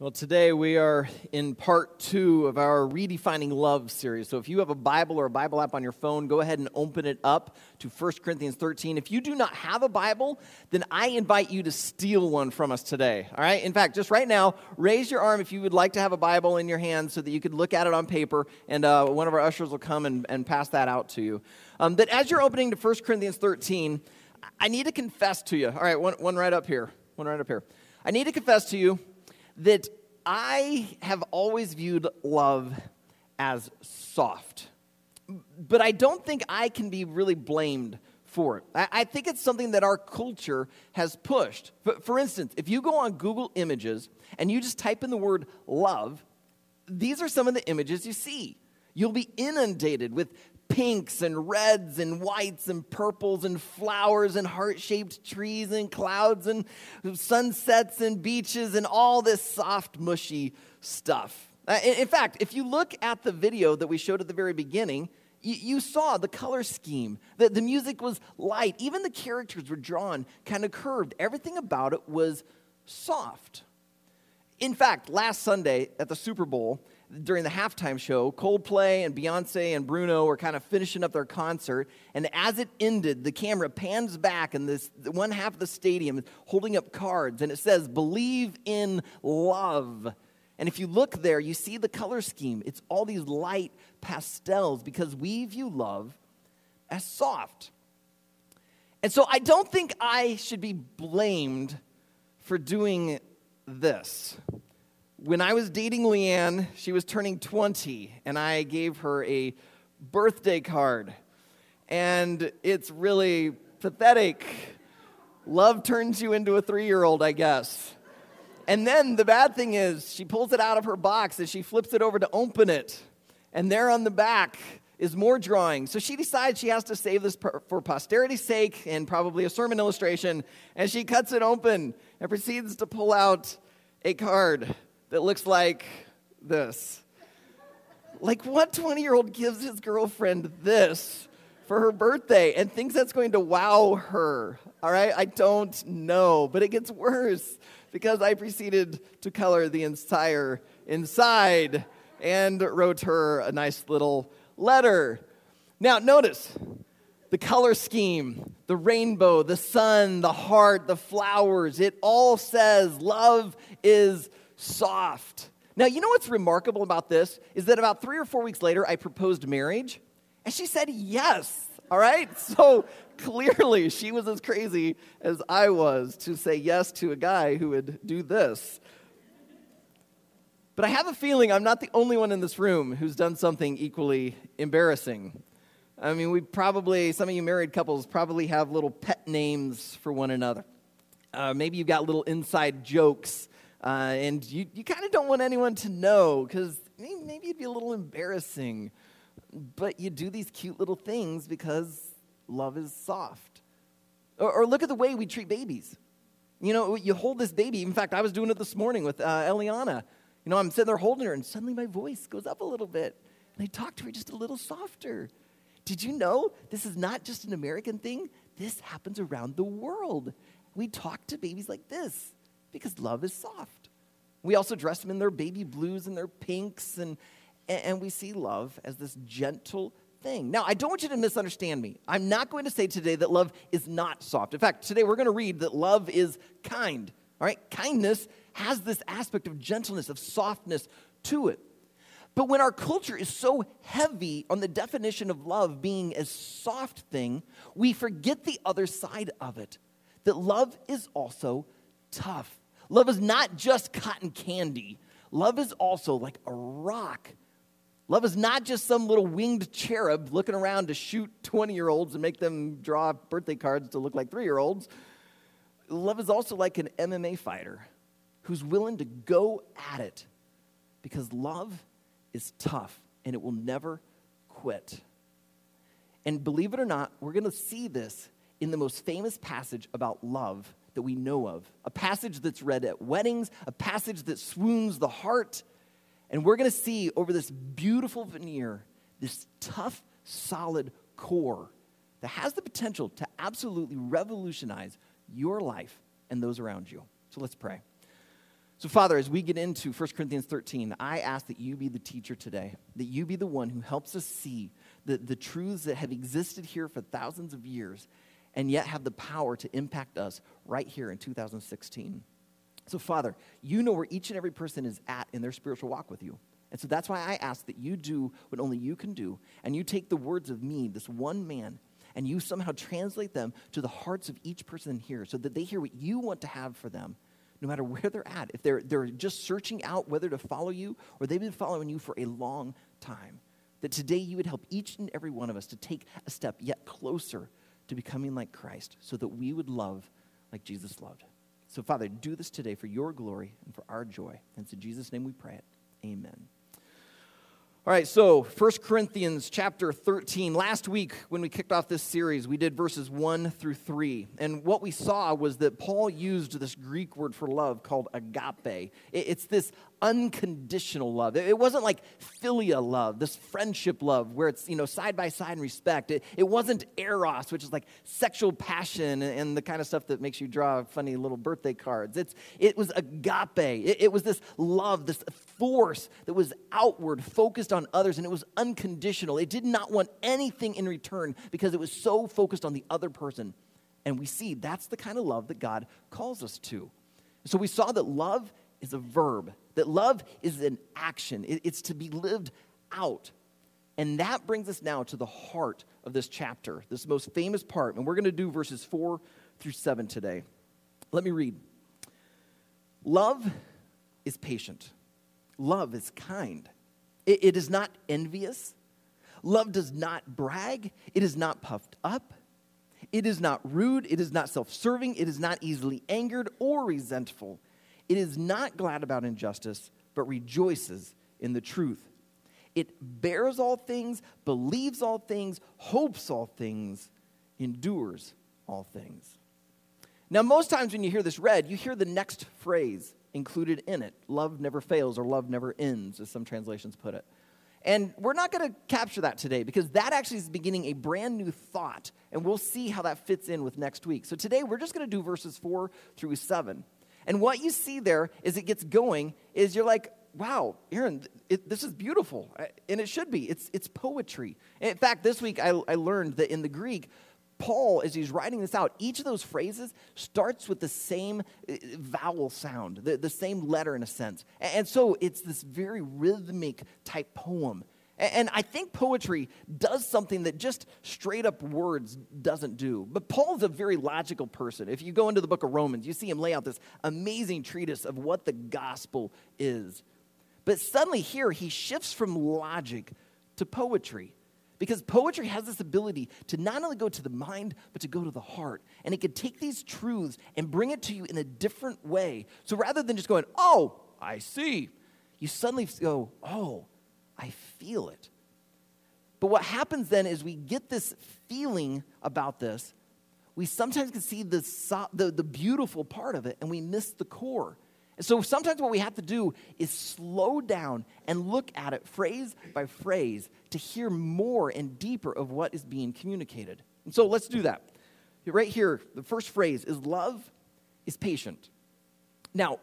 Well, today we are in part two of our Redefining Love series. So if you have a Bible or a Bible app on your phone, go ahead and open it up to 1 Corinthians 13. If you do not have a Bible, then I invite you to steal one from us today. All right? In fact, just right now, raise your arm if you would like to have a Bible in your hand so that you could look at it on paper, and uh, one of our ushers will come and, and pass that out to you. Um, but as you're opening to 1 Corinthians 13, I need to confess to you. All right, one, one right up here. One right up here. I need to confess to you that I have always viewed love as soft. But I don't think I can be really blamed for it. I, think it's something that our culture has pushed. For instance, if you go on Google Images and you just type in the word love, these are some of the images you see. You'll be inundated with pinks and reds and whites and purples and flowers and heart shaped trees and clouds and sunsets and beaches and all this soft, mushy stuff. Uh, in fact, if you look at the video that we showed at the very beginning, you, saw the color scheme. The, the music was light. Even the characters were drawn kind of curved. Everything about it was soft. In fact, last Sunday at the Super Bowl, during the halftime show, Coldplay and Beyonce and Bruno were kind of finishing up their concert. And as it ended, the camera pans back, and this one half of the stadium is holding up cards, and it says, Believe in love. And if you look there, you see the color scheme. It's all these light pastels because we view love as soft. And so I don't think I should be blamed for doing this when I was dating Leanne, she was turning 20, and I gave her a birthday card. And it's really pathetic. Love turns you into a three year old, I guess. And then the bad thing is, she pulls it out of her box and she flips it over to open it. And there on the back is more drawing. So she decides she has to save this for posterity's sake and probably a sermon illustration. And she cuts it open and proceeds to pull out a card that looks like this. Like, what 20 year old gives his girlfriend this for her birthday and thinks that's going to wow her? All right, I don't know, but it gets worse because I proceeded to color the entire inside and wrote her a nice little letter. Now, notice the color scheme, the rainbow, the sun, the heart, the flowers, it all says love is soft. Now, you know what's remarkable about this is that about three or four weeks later, I proposed marriage, and she said yes. All right? So clearly, she was as crazy as I was to say yes to a guy who would do this. But I have a feeling I'm not the only one in this room who's done something equally embarrassing. I mean, we probably, some of you married couples probably have little pet names for one another. Uh, maybe you've got little inside jokes uh, and you, you kind of don't want anyone to know because maybe it'd be a little embarrassing. But you do these cute little things because love is soft. Or, or look at the way we treat babies. You know, you hold this baby. In fact, I was doing it this morning with uh, Eliana. You know, I'm sitting there holding her, and suddenly my voice goes up a little bit. And I talk to her just a little softer. Did you know this is not just an American thing? This happens around the world. We talk to babies like this because love is soft. We also dress them in their baby blues and their pinks, and, and we see love as this gentle thing. Now, I don't want you to misunderstand me. I'm not going to say today that love is not soft. In fact, today we're going to read that love is kind. All right? Kindness has this aspect of gentleness, of softness to it. But when our culture is so heavy on the definition of love being a soft thing, we forget the other side of it that love is also tough. Love is not just cotton candy, love is also like a rock. Love is not just some little winged cherub looking around to shoot 20 year olds and make them draw birthday cards to look like three year olds. Love is also like an MMA fighter who's willing to go at it because love is tough and it will never quit. And believe it or not, we're going to see this in the most famous passage about love that we know of, a passage that's read at weddings, a passage that swoons the heart. And we're going to see over this beautiful veneer this tough, solid core that has the potential to absolutely revolutionize your life and those around you. So let's pray. So, Father, as we get into 1 Corinthians 13, I ask that you be the teacher today, that you be the one who helps us see the, the truths that have existed here for thousands of years and yet have the power to impact us right here in 2016. So, Father, you know where each and every person is at in their spiritual walk with you. And so that's why I ask that you do what only you can do, and you take the words of me, this one man, and you somehow translate them to the hearts of each person here so that they hear what you want to have for them, no matter where they're at. If they're, they're just searching out whether to follow you or they've been following you for a long time, that today you would help each and every one of us to take a step yet closer to becoming like Christ so that we would love like Jesus loved. So, Father, do this today for your glory and for our joy. And it's in Jesus' name we pray it. Amen. All right, so 1 Corinthians chapter 13. Last week, when we kicked off this series, we did verses 1 through 3. And what we saw was that Paul used this Greek word for love called agape. It's this unconditional love. It wasn't like philia love, this friendship love where it's, you know, side by side in respect. It, it wasn't eros, which is like sexual passion and the kind of stuff that makes you draw funny little birthday cards. It's, it was agape. It, it was this love, this force that was outward, focused on others, and it was unconditional. It did not want anything in return because it was so focused on the other person. And we see that's the kind of love that God calls us to. So we saw that love is a verb, that love is an action, it's to be lived out. And that brings us now to the heart of this chapter, this most famous part. And we're going to do verses 4 through 7 today. Let me read. Love is patient, love is kind, it, it is not envious. Love does not brag, it is not puffed up. It is not rude, it is not self serving, it is not easily angered or resentful. It is not glad about injustice, but rejoices in the truth. It bears all things, believes all things, hopes all things, endures all things. Now, most times when you hear this read, you hear the next phrase included in it love never fails or love never ends, as some translations put it. And we're not going to capture that today because that actually is beginning a brand new thought, and we'll see how that fits in with next week. So today we're just going to do verses 4 through 7. And what you see there as it gets going is you're like, wow, Aaron, it, this is beautiful. And it should be. It's, it's poetry. In fact, this week I, I learned that in the Greek, Paul, as he's writing this out, each of those phrases starts with the same uh, vowel sound, the, the same letter in a sense. And so it's this very rhythmic type poem. And I think poetry does something that just straight up words doesn't do. But Paul's a very logical person. If you go into the book of Romans, you see him lay out this amazing treatise of what the gospel is. But suddenly here, he shifts from logic to poetry. Because poetry has this ability to not only go to the mind, but to go to the heart. And it can take these truths and bring it to you in a different way. So rather than just going, oh, I see, you suddenly go, oh, I feel it. But what happens then is we get this feeling about this. We sometimes can see the, the, the beautiful part of it and we miss the core. And so sometimes what we have to do is slow down and look at it phrase by phrase to hear more and deeper of what is being communicated. And so let's do that. Right here, the first phrase is love is patient. Now,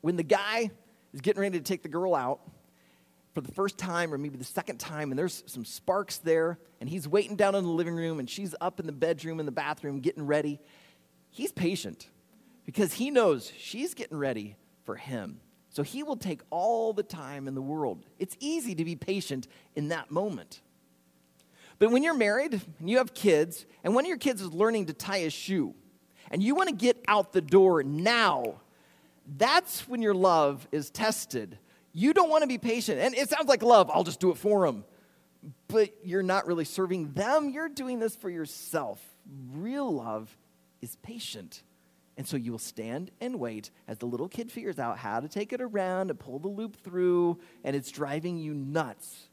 when the guy is getting ready to take the girl out, for the first time or maybe the second time, and there's some sparks there, and he's waiting down in the living room, and she's up in the bedroom, in the bathroom, getting ready. He's patient because he knows she's getting ready for him. So he will take all the time in the world. It's easy to be patient in that moment. But when you're married and you have kids, and one of your kids is learning to tie a shoe, and you want to get out the door now, that's when your love is tested you don't want to be patient. And it sounds like love, I'll just do it for them. But you're not really serving them, you're doing this for yourself. Real love is patient. And so you will stand and wait as the little kid figures out how to take it around and pull the loop through, and it's driving you nuts.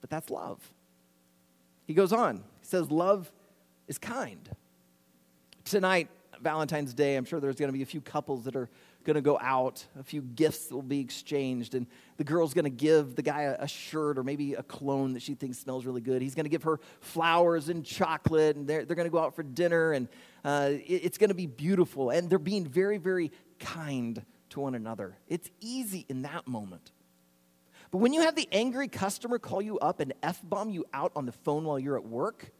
But that's love. He goes on. He says, Love is kind. Tonight, Valentine's Day, I'm sure there's going to be a few couples that are going to go out. A few gifts will be exchanged, and the girl's going to give the guy a, a, shirt or maybe a cologne that she thinks smells really good. He's going to give her flowers and chocolate, and they're, they're going to go out for dinner, and uh, it, it's going to be beautiful. And they're being very, very kind to one another. It's easy in that moment. But when you have the angry customer call you up and F bomb you out on the phone while you're at work,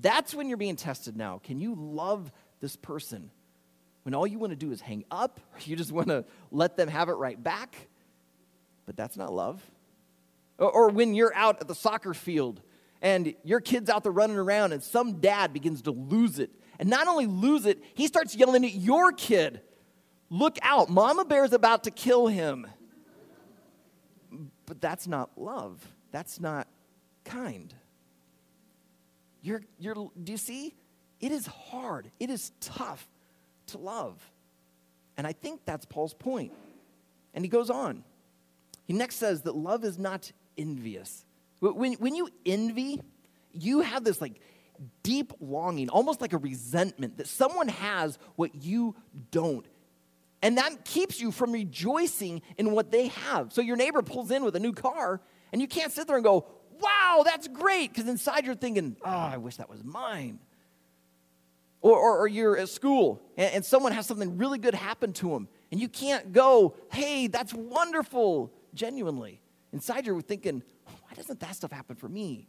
that's when you're being tested now. Can you love this person? When all you want to do is hang up, you just want to let them have it right back? But that's not love. Or, or when you're out at the soccer field and your kid's out there running around and some dad begins to lose it. And not only lose it, he starts yelling at your kid Look out, Mama Bear's about to kill him. But that's not love. That's not kind. You're, you're, do you see? It is hard, it is tough to love. And I think that's Paul's point. And he goes on. He next says that love is not envious. When, when you envy, you have this like deep longing, almost like a resentment that someone has what you don't. And that keeps you from rejoicing in what they have. So your neighbor pulls in with a new car, and you can't sit there and go, wow, that's great, because inside you're thinking, oh, I wish that was mine. Or, or, or you're at school and, and someone has something really good happen to them, and you can't go, hey, that's wonderful, genuinely. Inside you're thinking, why doesn't that stuff happen for me?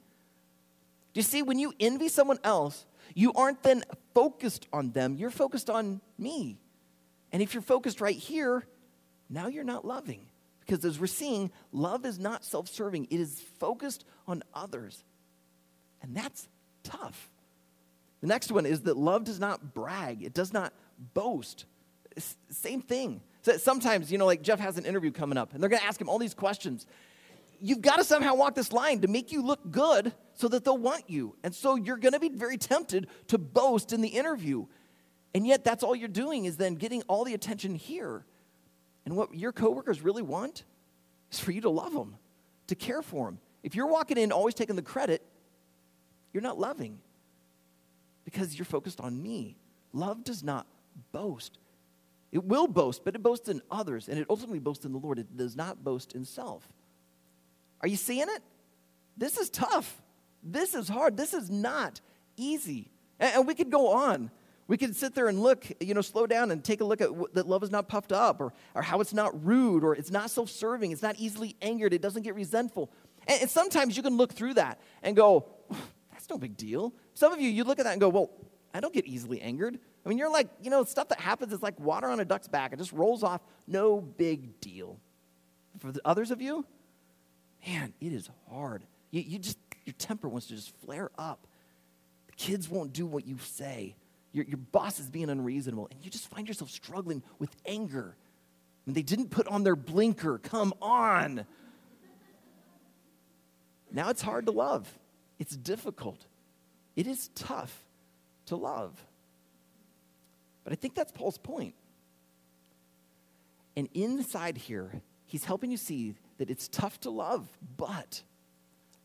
Do you see, when you envy someone else, you aren't then focused on them, you're focused on me. And if you're focused right here, now you're not loving. Because as we're seeing, love is not self serving, it is focused on others. And that's tough. The next one is that love does not brag, it does not boast. Same thing. So sometimes, you know, like Jeff has an interview coming up, and they're going to ask him all these questions. You've got to somehow walk this line to make you look good so that they'll want you. And so you're going to be very tempted to boast in the interview. And yet, that's all you're doing is then getting all the attention here. And what your coworkers really want is for you to love them, to care for them. If you're walking in always taking the credit, you're not loving because you're focused on me. Love does not boast. It will boast, but it boasts in others, and it ultimately boasts in the Lord. It does not boast in self. Are you seeing it? This is tough. This is hard. This is not easy. And we could go on. We could sit there and look, you know, slow down and take a look at that love is not puffed up or, or how it's not rude or it's not self serving, it's not easily angered, it doesn't get resentful. And, and, sometimes you can look through that and go, that's no big deal. Some of you, you look at that and go, well, I don't get easily angered. I mean, you're like, you know, stuff that happens is like water on a duck's back, it just rolls off, no big deal. For the others of you, man, it is hard. You, you just, your temper wants to just flare up. The kids won't do what you say your, your boss is being unreasonable, and you just find yourself struggling with anger. And they didn't put on their blinker. Come on. Now it's hard to love. It's difficult. It is tough to love. But I think that's Paul's point. And inside here, he's helping you see that it's tough to love, but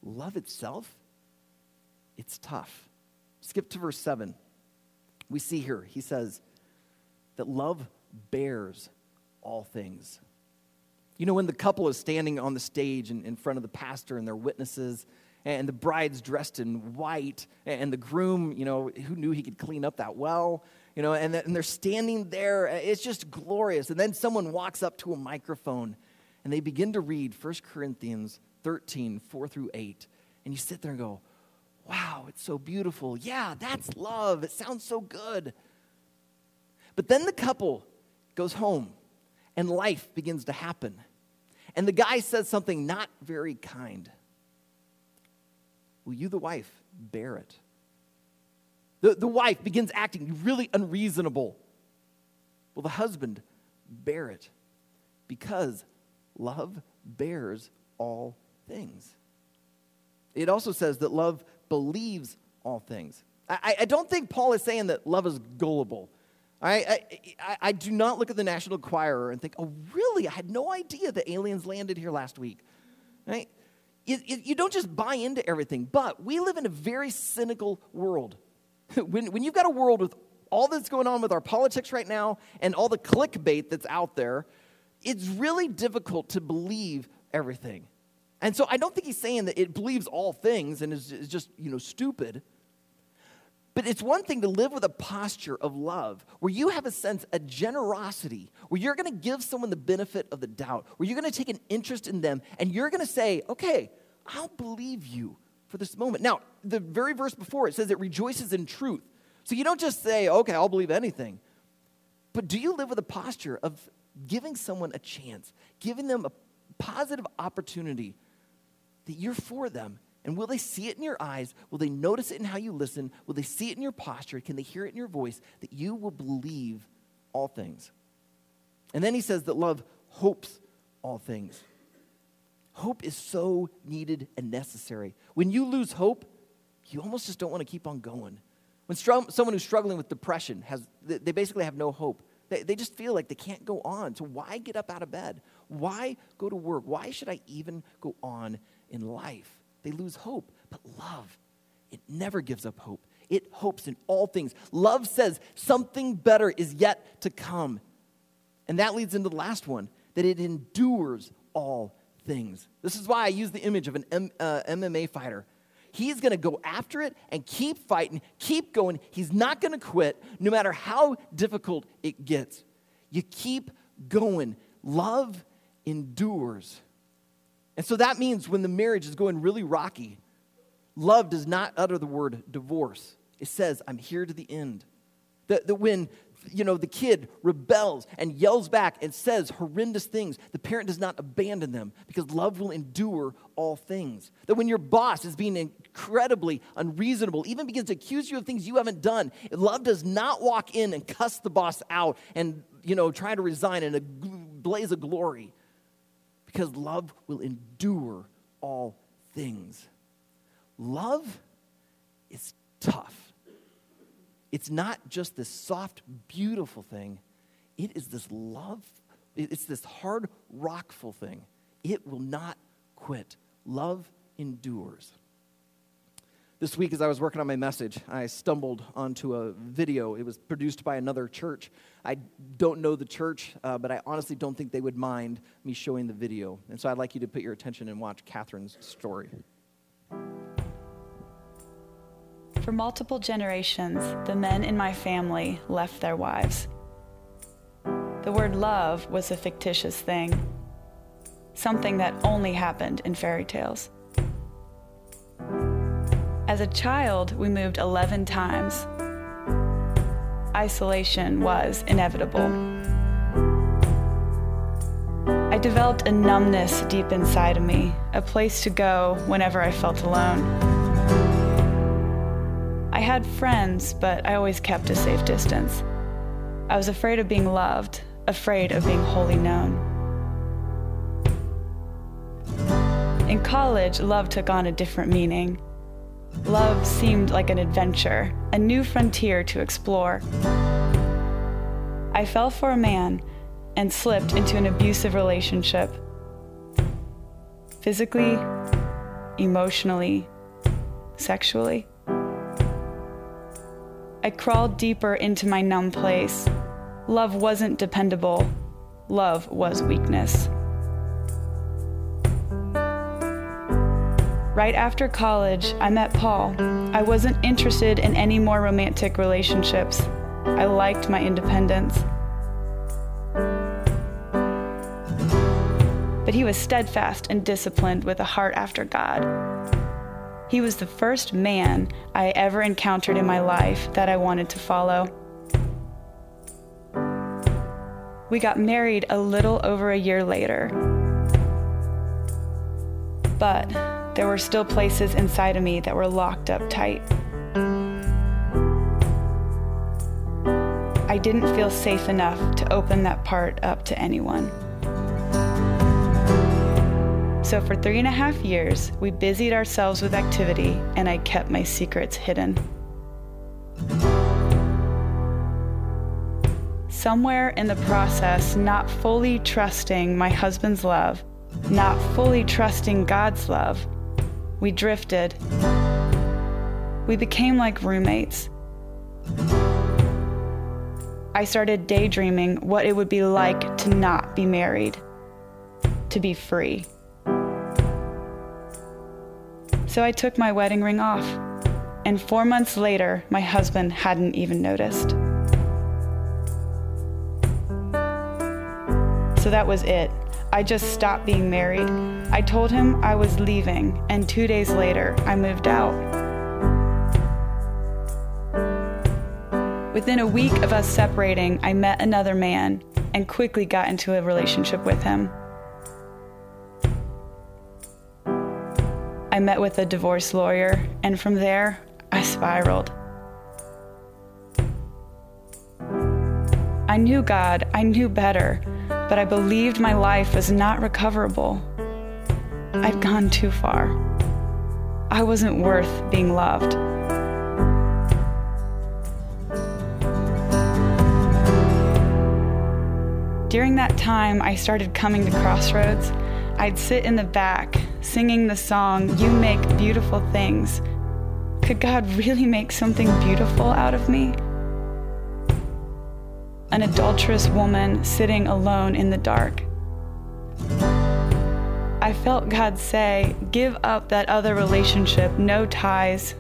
love itself, it's tough. Skip to verse 7 we see here, he says that love bears all things. You know, when the couple is standing on the stage in, in front of the pastor and their witnesses, and the bride's dressed in white, and the groom, you know, who knew he could clean up that well, you know, and, and they're standing there. It's just glorious. And then someone walks up to a microphone and they begin to read 1 Corinthians 13, 4 through 8. And you sit there and go, wow, it's so beautiful. Yeah, that's love. It sounds so good. But then the couple goes home and life begins to happen. And the guy says something not very kind. Will you, the wife, bear it? The, the wife begins acting really unreasonable. Will the husband bear it? Because love bears all things. It also says that love believes all things. I, I don't think Paul is saying that love is gullible. I, I, I, do not look at the National Enquirer and think, oh, really? I had no idea that aliens landed here last week. Right? It, you don't just buy into everything, but we live in a very cynical world. when, when you've got a world with all that's going on with our politics right now and all the clickbait that's out there, it's really difficult to believe everything. And so I don't think he's saying that it believes all things and is, is just, you know, stupid. But it's one thing to live with a posture of love where you have a sense, a generosity, where you're going to give someone the benefit of the doubt, where you're going to take an interest in them, and you're going to say, okay, I'll believe you for this moment. Now, the very verse before it says it rejoices in truth. So you don't just say, okay, I'll believe anything. But do you live with a posture of giving someone a chance, giving them a positive opportunity that you're for them? And will they see it in your eyes? Will they notice it in how you listen? Will they see it in your posture? Can they hear it in your voice? That you will believe all things. And then he says that love hopes all things. Hope is so needed and necessary. When you lose hope, you almost just don't want to keep on going. When str- someone who's struggling with depression has, they basically have no hope. They, they just feel like they can't go on. So why get up out of bed? Why go to work? Why should I even go on in life? They lose hope. But love, it never gives up hope. It hopes in all things. Love says something better is yet to come. And that leads into the last one that it endures all things. This is why I use the image of an M, uh, MMA fighter. He's going to go after it and keep fighting, keep going. He's not going to quit no matter how difficult it gets. You keep going. Love endures. And so that means when the marriage is going really rocky, love does not utter the word divorce. It says, I'm here to the end. That, that when you know the kid rebels and yells back and says horrendous things. The parent does not abandon them because love will endure all things. That when your boss is being incredibly unreasonable even begins to accuse you of things you haven't done love does not walk in and cuss the boss out and you know try to resign in a blaze of glory because love will endure all things. Love is tough it's not just this soft, beautiful thing, it is this love, it's this hard, rockful thing. It will not quit. Love endures. This week, as I was working on my message, I stumbled onto a video. It was produced by another church. I don't know the church, uh, but I honestly don't think they would mind me showing the video. And so I'd like you to put your attention and watch Catherine's story. For multiple generations, the men in my family left their wives. The word love was a fictitious thing, something that only happened in fairy tales. As a child, we moved 11 times. Isolation was inevitable. I developed a numbness deep inside of me, a place to go whenever I felt alone. I had friends, but I always kept a safe distance. I was afraid of being loved, afraid of being wholly known. In college, love took on a different meaning. Love seemed like an adventure, a new frontier to explore. I fell for a man and slipped into an abusive relationship. Physically, emotionally, sexually. I crawled deeper into my numb place. Love wasn't dependable, love was weakness. Right after college, I met Paul. I wasn't interested in any more romantic relationships. I liked my independence. But he was steadfast and disciplined with a heart after God. He was the first man I ever encountered in my life that I wanted to follow. We got married a little over a year later. But there were still places inside of me that were locked up tight. I didn't feel safe enough to open that part up to anyone. So, for three and a half years, we busied ourselves with activity, and I kept my secrets hidden. Somewhere in the process, not fully trusting my husband's love, not fully trusting God's love, we drifted. We became like roommates. I started daydreaming what it would be like to not be married, to be free. So I took my wedding ring off. and four months later, my husband hadn't even noticed. So that was it. I just stopped being married. I told him I was leaving, and two days later, I moved out. Within a week of us separating, I met another man and quickly got into a relationship with him. I met with a divorce lawyer, and from there, I spiraled. I knew God, I knew better, but I believed my life was not recoverable. I'd gone too far. I wasn't worth being loved. During that time, I started coming to Crossroads. I'd sit in the back, singing the song, You Make Beautiful Things. Could God really make something beautiful out of me? An adulterous woman sitting alone in the dark. I felt God say, Give up that other relationship, no ties,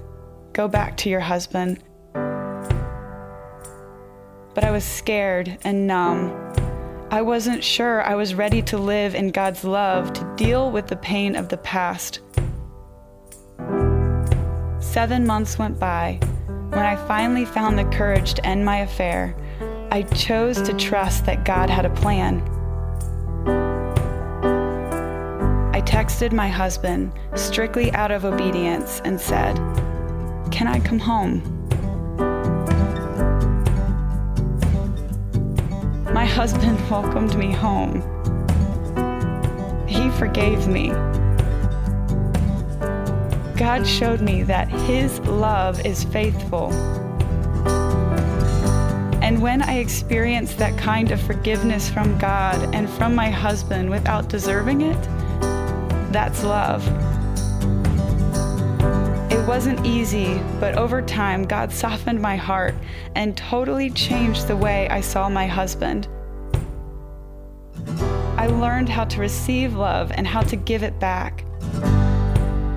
go back to your husband. But I was scared and numb. I wasn't sure I was ready to live in God's love to deal with the pain of the past. Seven months went by. When I finally found the courage to end my affair, I chose to trust that God had a plan. I texted my husband, strictly out of obedience, and said, Can I come home? My husband welcomed me home. He forgave me. God showed me that His love is faithful. And when I experienced that kind of forgiveness from God and from my husband without deserving it, that's love. It wasn't easy, but over time, God softened my heart and totally changed the way I saw my husband. I learned how to receive love and how to give it back.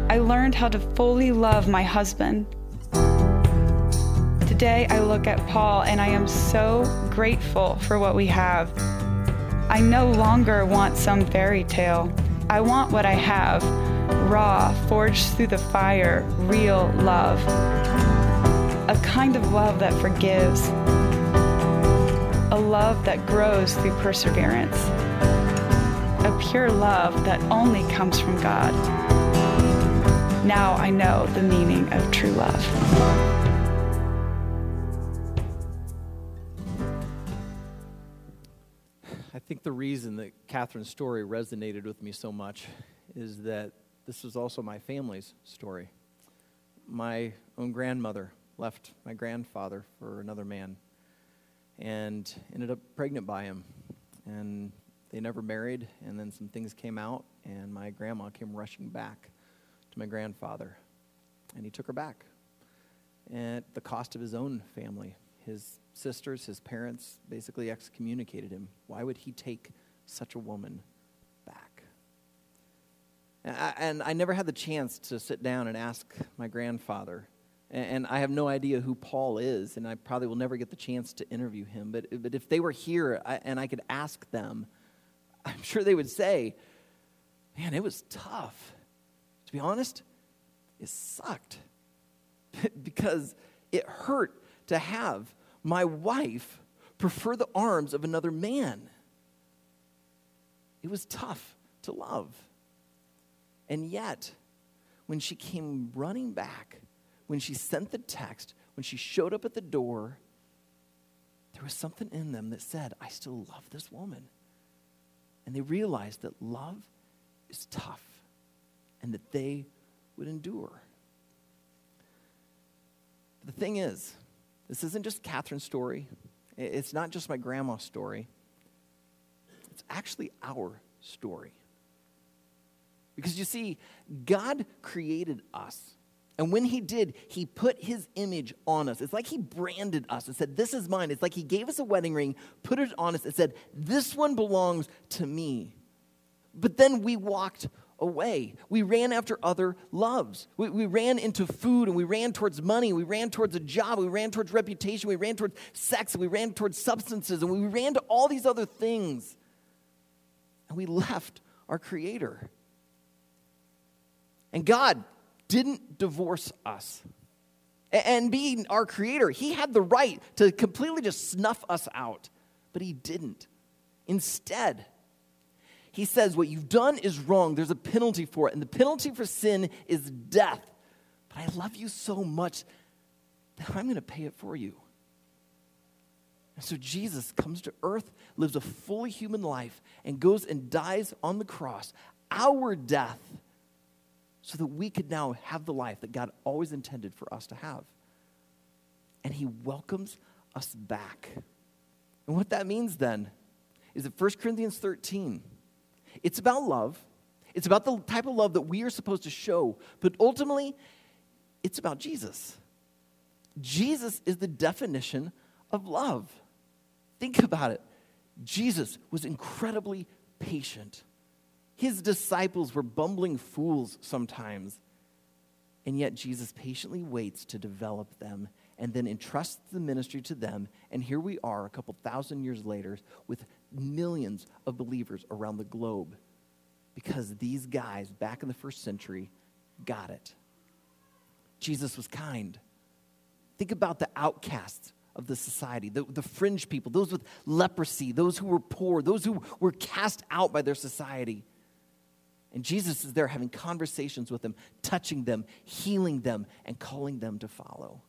I learned how to fully love my husband. Today, I look at Paul and I am so grateful for what we have. I no longer want some fairy tale. I want what I have raw, forged through the fire, real love. A kind of love that forgives, a love that grows through perseverance, a pure love that only comes from God. Now I know the meaning of true love. I think the reason that Catherine's story resonated with me so much is that this was also my family's story. My own grandmother left my grandfather for another man and ended up pregnant by him. And they never married, and then some things came out, and my grandma came rushing back to my grandfather. And he took her back at the cost of his own family. His sisters, his parents basically excommunicated him. Why would he take such a woman? And I, never had the chance to sit down and ask my grandfather. And, I have no idea who Paul is, and I probably will never get the chance to interview him. But, but if they were here and I could ask them, I'm sure they would say, man, it was tough. To be honest, it sucked because it hurt to have my wife prefer the arms of another man. It was tough to love. And yet, when she came running back, when she sent the text, when she showed up at the door, there was something in them that said, I still love this woman. And they realized that love is tough and that they would endure. The thing is, this isn't just Catherine's story. It's not just my grandma's story. It's actually our story. Because you see, God created us. And when he did, he put his image on us. It's like he branded us and said, This is mine. It's like he gave us a wedding ring, put it on us, and said, This one belongs to me. But then we walked away. We ran after other loves. We, we ran into food and we ran towards money. We ran towards a job. We ran towards reputation. We ran towards sex. We ran towards substances. And we ran to all these other things. And we left our Creator. And God didn't divorce us. And being our Creator, He had the right to completely just snuff us out, but He didn't. Instead, he says, What you've done is wrong. There's a penalty for it. And the penalty for sin is death. But I love you so much that I'm going to pay it for you. And so Jesus comes to earth, lives a fully human life, and goes and dies on the cross, our death, so that we could now have the life that God always intended for us to have. And he welcomes us back. And what that means then is that 1 Corinthians 13 it's about love. It's about the type of love that we are supposed to show, but ultimately, it's about Jesus. Jesus is the definition of love. Think about it. Jesus was incredibly patient. His disciples were bumbling fools sometimes, and yet Jesus patiently waits to develop them and then entrusts the ministry to them. And here we are, a couple thousand years later, with millions of believers around the globe because these guys back in the first century got it. Jesus was kind. Think about the outcasts of the society, the, the fringe people, those with leprosy, those who were poor, those who were cast out by their society. And Jesus is there having conversations with them, touching them, healing them, and calling them to follow.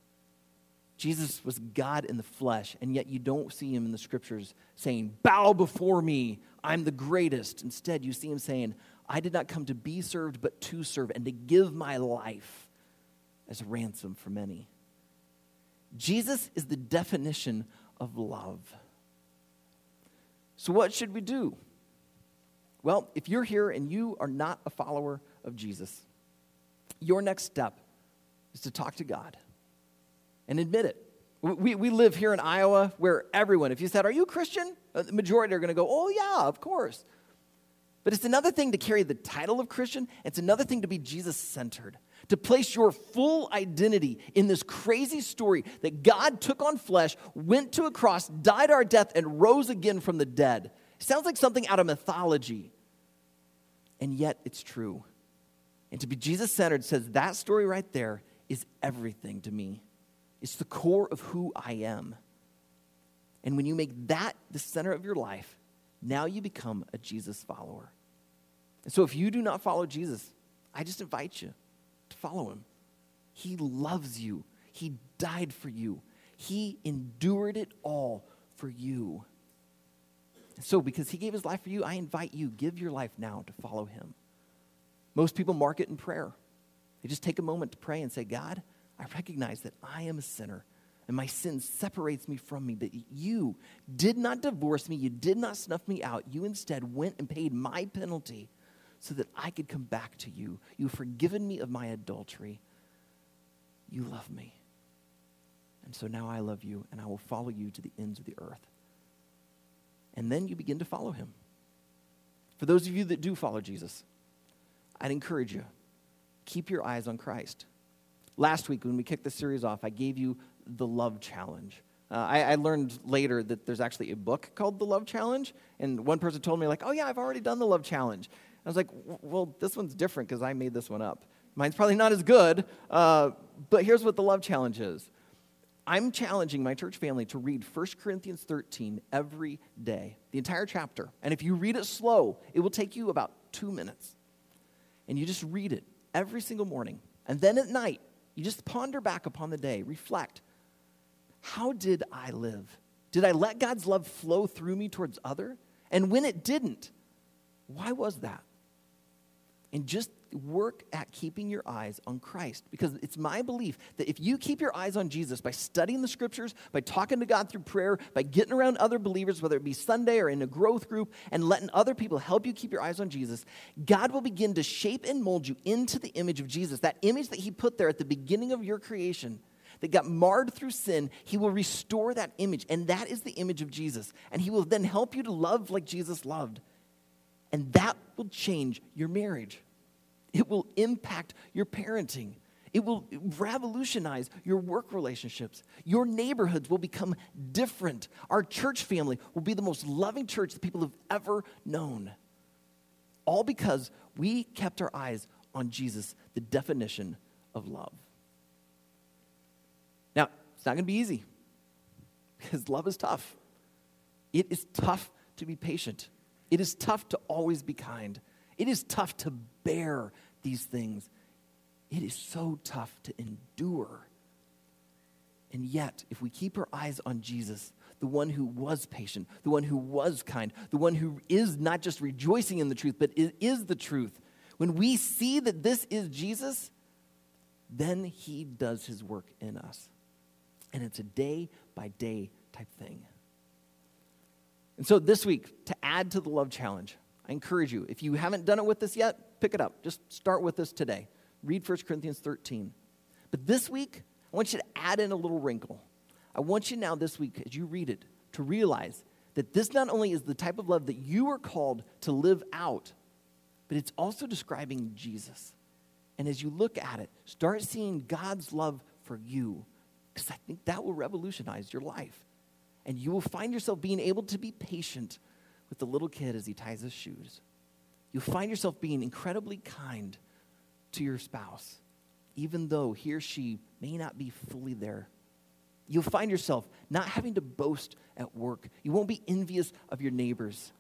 Jesus was God in the flesh, and yet you don't see him in the scriptures saying, Bow before me, I'm the greatest. Instead, you see him saying, I did not come to be served, but to serve, and to give my life as a ransom for many. Jesus is the definition of love. So, what should we do? Well, if you're here and you are not a follower of Jesus, your next step is to talk to God and admit it. We, we live here in Iowa where everyone, if you said, Are you a Christian? Uh, the majority are going to go, Oh, yeah, of course. But it's another thing to carry the title of Christian, it's another thing to be Jesus centered, to place your full identity in this crazy story that God took on flesh, went to a cross, died our death, and rose again from the dead. Sounds like something out of mythology. And yet it's true. And to be Jesus centered says that story right there is everything to me. It's the core of who I am. And when you make that the center of your life, now you become a Jesus follower. And so if you do not follow Jesus, I just invite you to follow him. He loves you, he died for you, he endured it all for you. So, because he gave his life for you, I invite you, give your life now to follow him. Most people mark it in prayer. They just take a moment to pray and say, God, I recognize that I am a sinner and my sin separates me from me. But you did not divorce me. You did not snuff me out. You instead went and paid my penalty so that I could come back to you. You've forgiven me of my adultery. You love me. And so now I love you, and I will follow you to the ends of the earth. And then you begin to follow him. For those of you that do follow Jesus, I'd encourage you keep your eyes on Christ. Last week, when we kicked the series off, I gave you the Love Challenge. Uh, I, I, learned later that there's actually a book called The Love Challenge, and one person told me, like, oh, yeah, I've already done the Love Challenge. I was like, well, this one's different because I made this one up. Mine's probably not as good, uh, but here's what the Love Challenge is I'm challenging my church family to read 1 Corinthians 13 every day, the entire chapter. And if you read it slow, it will take you about two minutes. And you just read it every single morning. And then at night, you just ponder back upon the day, reflect. How did I live? Did I let God's love flow through me towards other? And when it didn't, why was that? And just work at keeping your eyes on Christ. Because it's my belief that if you keep your eyes on Jesus by studying the scriptures, by talking to God through prayer, by getting around other believers, whether it be Sunday or in a growth group, and letting other people help you keep your eyes on Jesus, God will begin to shape and mold you into the image of Jesus. That image that He put there at the beginning of your creation that got marred through sin, he will restore that image. And that is the image of Jesus. And he will then help you to love like Jesus loved. And that will change your marriage. It will impact your parenting. It will revolutionize your work relationships. Your neighborhoods will become different. Our church family will be the most loving church that people have ever known. All because we kept our eyes on Jesus, the definition of love. Now, it's not going to be easy because love is tough. It is tough to be patient, it is tough to always be kind, it is tough to bear these things. It is so tough to endure. And yet, if we keep our eyes on Jesus, the one who was patient, the one who was kind, the one who is not just rejoicing in the truth, but is the truth, when we see that this is Jesus, then he does his work in us. And it's a day by day type thing. And so this week, to add to the love challenge, I encourage you, if you haven't done it with this yet, pick it up. Just start with this today. Read 1 Corinthians 13. But this week, I want you to add in a little wrinkle. I want you now, this week, as you read it, to realize that this not only is the type of love that you are called to live out, but it's also describing Jesus. And as you look at it, start seeing God's love for you, because I think that will revolutionize your life. And you will find yourself being able to be patient with the little kid as he ties his shoes. You'll find yourself being incredibly kind to your spouse, even though he or she may not be fully there. You'll find yourself not having to boast at work. You won't be envious of your neighbors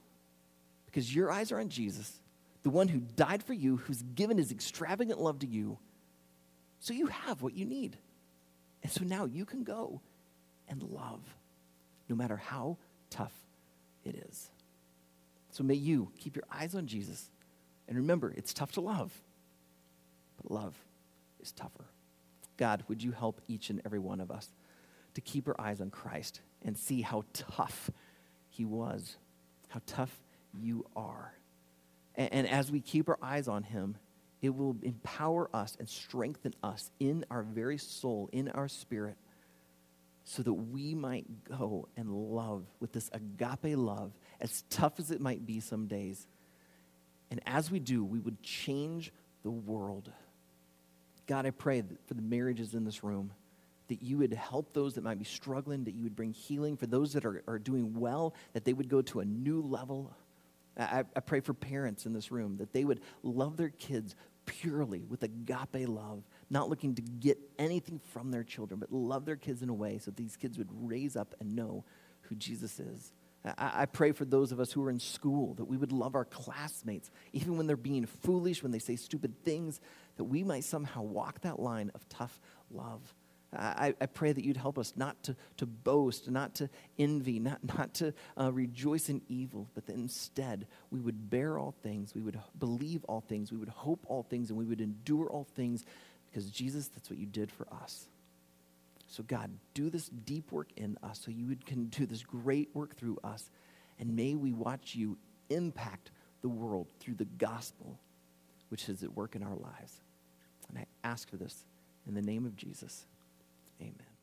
because your eyes are on Jesus, the one who died for you, who's given his extravagant love to you. So you have what you need. And so now you can go and love, no matter how tough it is. So may you keep your eyes on Jesus. And remember, it's tough to love but love is tougher. God, would you help each and every one of us to keep our eyes on Christ and see how tough he was, how tough you are. And, and, as we keep our eyes on him, it will empower us and strengthen us in our very soul, in our spirit, so that we might go and love with this agape love, as tough as it might be some days. And as we do, we would change the world. God, I pray for the marriages in this room that you would help those that might be struggling, that you would bring healing for those that are, are doing well, that they would go to a new level. I, I pray for parents in this room that they would love their kids purely with agape love, not looking to get anything from their children, but love their kids in a way so these kids would raise up and know who Jesus is. I, pray for those of us who are in school that we would love our classmates, even when they're being foolish, when they say stupid things, that we might somehow walk that line of tough love. I, I, pray that you'd help us not to, to boast, not to envy, not, not to uh, rejoice in evil, but that instead we would bear all things, we would believe all things, we would hope all things, and we would endure all things because, Jesus, that's what you did for us. So, God, do this deep work in us so you can do this great work through us. And may we watch you impact the world through the gospel, which is at work in our lives. And I ask for this in the name of Jesus. Amen.